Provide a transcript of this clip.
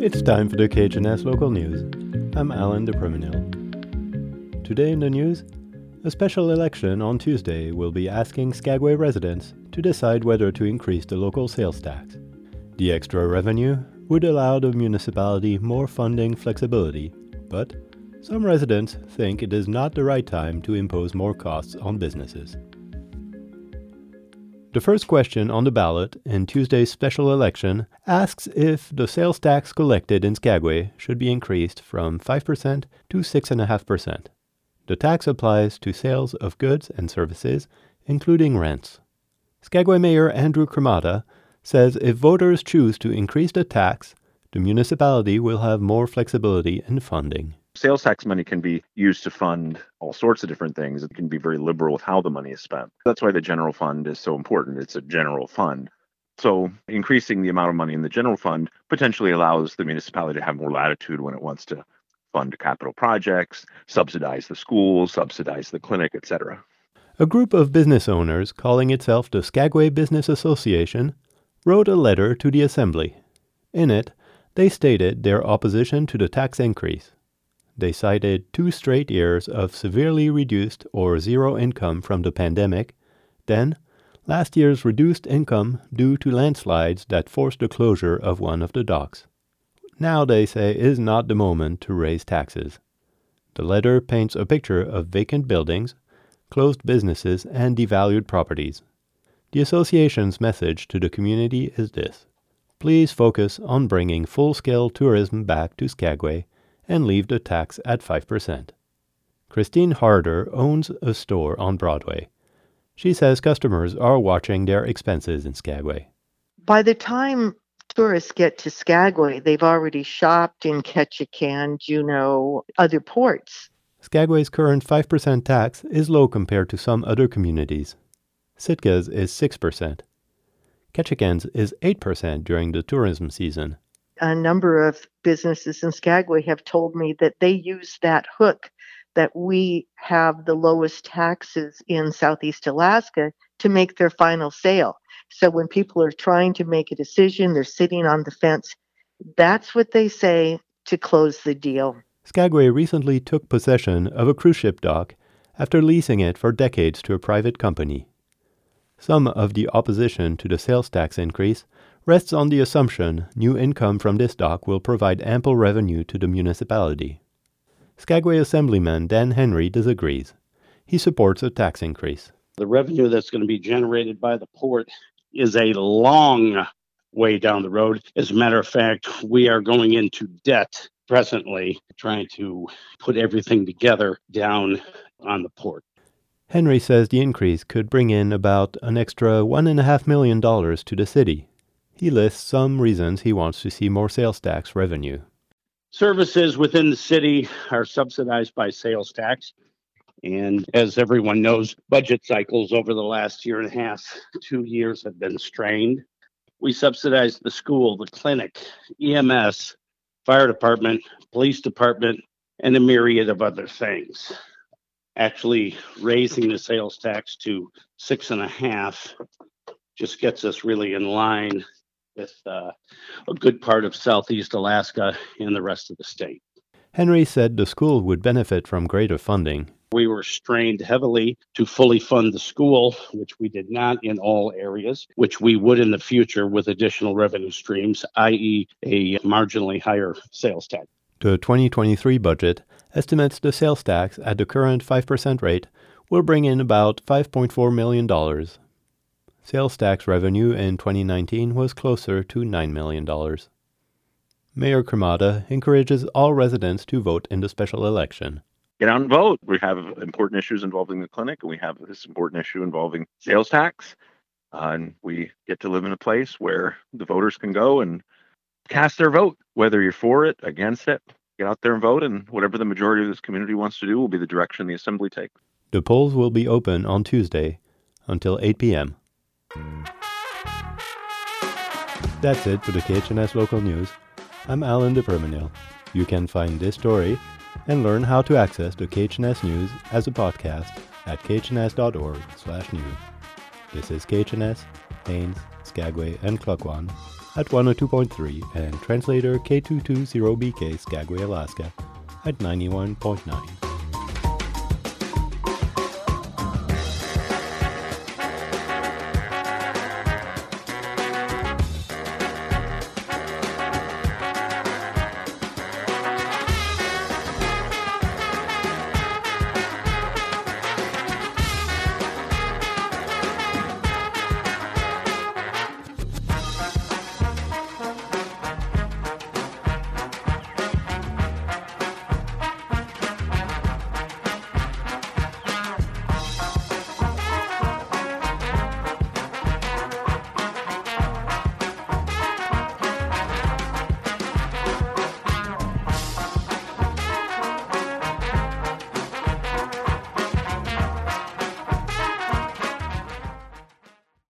It's time for the KHNS local news. I'm Alan de Today in the news, a special election on Tuesday will be asking Skagway residents to decide whether to increase the local sales tax. The extra revenue would allow the municipality more funding flexibility, but some residents think it is not the right time to impose more costs on businesses. The first question on the ballot in Tuesday's special election asks if the sales tax collected in Skagway should be increased from 5% to 6.5%. The tax applies to sales of goods and services, including rents. Skagway Mayor Andrew Cremata says if voters choose to increase the tax, the municipality will have more flexibility in funding sales tax money can be used to fund all sorts of different things. It can be very liberal with how the money is spent. That's why the general fund is so important. It's a general fund. So, increasing the amount of money in the general fund potentially allows the municipality to have more latitude when it wants to fund capital projects, subsidize the schools, subsidize the clinic, etc. A group of business owners calling itself the Skagway Business Association wrote a letter to the Assembly. In it, they stated their opposition to the tax increase. They cited two straight years of severely reduced or zero income from the pandemic, then last year's reduced income due to landslides that forced the closure of one of the docks. Now, they say, is not the moment to raise taxes. The letter paints a picture of vacant buildings, closed businesses, and devalued properties. The association's message to the community is this Please focus on bringing full scale tourism back to Skagway and leave the tax at 5%. Christine Harder owns a store on Broadway. She says customers are watching their expenses in Skagway. By the time tourists get to Skagway, they've already shopped in Ketchikan, Juneau, other ports. Skagway's current 5% tax is low compared to some other communities. Sitka's is 6%. Ketchikan's is 8% during the tourism season a number of businesses in Skagway have told me that they use that hook that we have the lowest taxes in Southeast Alaska to make their final sale. So when people are trying to make a decision, they're sitting on the fence. That's what they say to close the deal. Skagway recently took possession of a cruise ship dock after leasing it for decades to a private company. Some of the opposition to the sales tax increase rests on the assumption new income from this dock will provide ample revenue to the municipality. Skagway Assemblyman Dan Henry disagrees. He supports a tax increase. The revenue that's going to be generated by the port is a long way down the road. As a matter of fact, we are going into debt presently, trying to put everything together down on the port. Henry says the increase could bring in about an extra $1.5 million to the city. He lists some reasons he wants to see more sales tax revenue. Services within the city are subsidized by sales tax. And as everyone knows, budget cycles over the last year and a half, two years have been strained. We subsidize the school, the clinic, EMS, fire department, police department, and a myriad of other things. Actually, raising the sales tax to six and a half just gets us really in line with uh, a good part of southeast Alaska and the rest of the state. Henry said the school would benefit from greater funding. We were strained heavily to fully fund the school, which we did not in all areas, which we would in the future with additional revenue streams, i.e., a marginally higher sales tax. The 2023 budget estimates the sales tax at the current 5% rate will bring in about $5.4 million. Sales tax revenue in 2019 was closer to $9 million. Mayor Cremata encourages all residents to vote in the special election. Get out and vote. We have important issues involving the clinic, and we have this important issue involving sales tax. Uh, and we get to live in a place where the voters can go and cast their vote, whether you're for it, against it. Get out there and vote, and whatever the majority of this community wants to do will be the direction the assembly takes. The polls will be open on Tuesday until 8 p.m. That's it for the KHNS Local News. I'm Alan DePermanil. You can find this story and learn how to access the KHNS News as a podcast at khns.org slash news. This is KHNS, Haines, Skagway, and Klukwan at 102.3 and translator K220BK Skagway, Alaska at 91.9.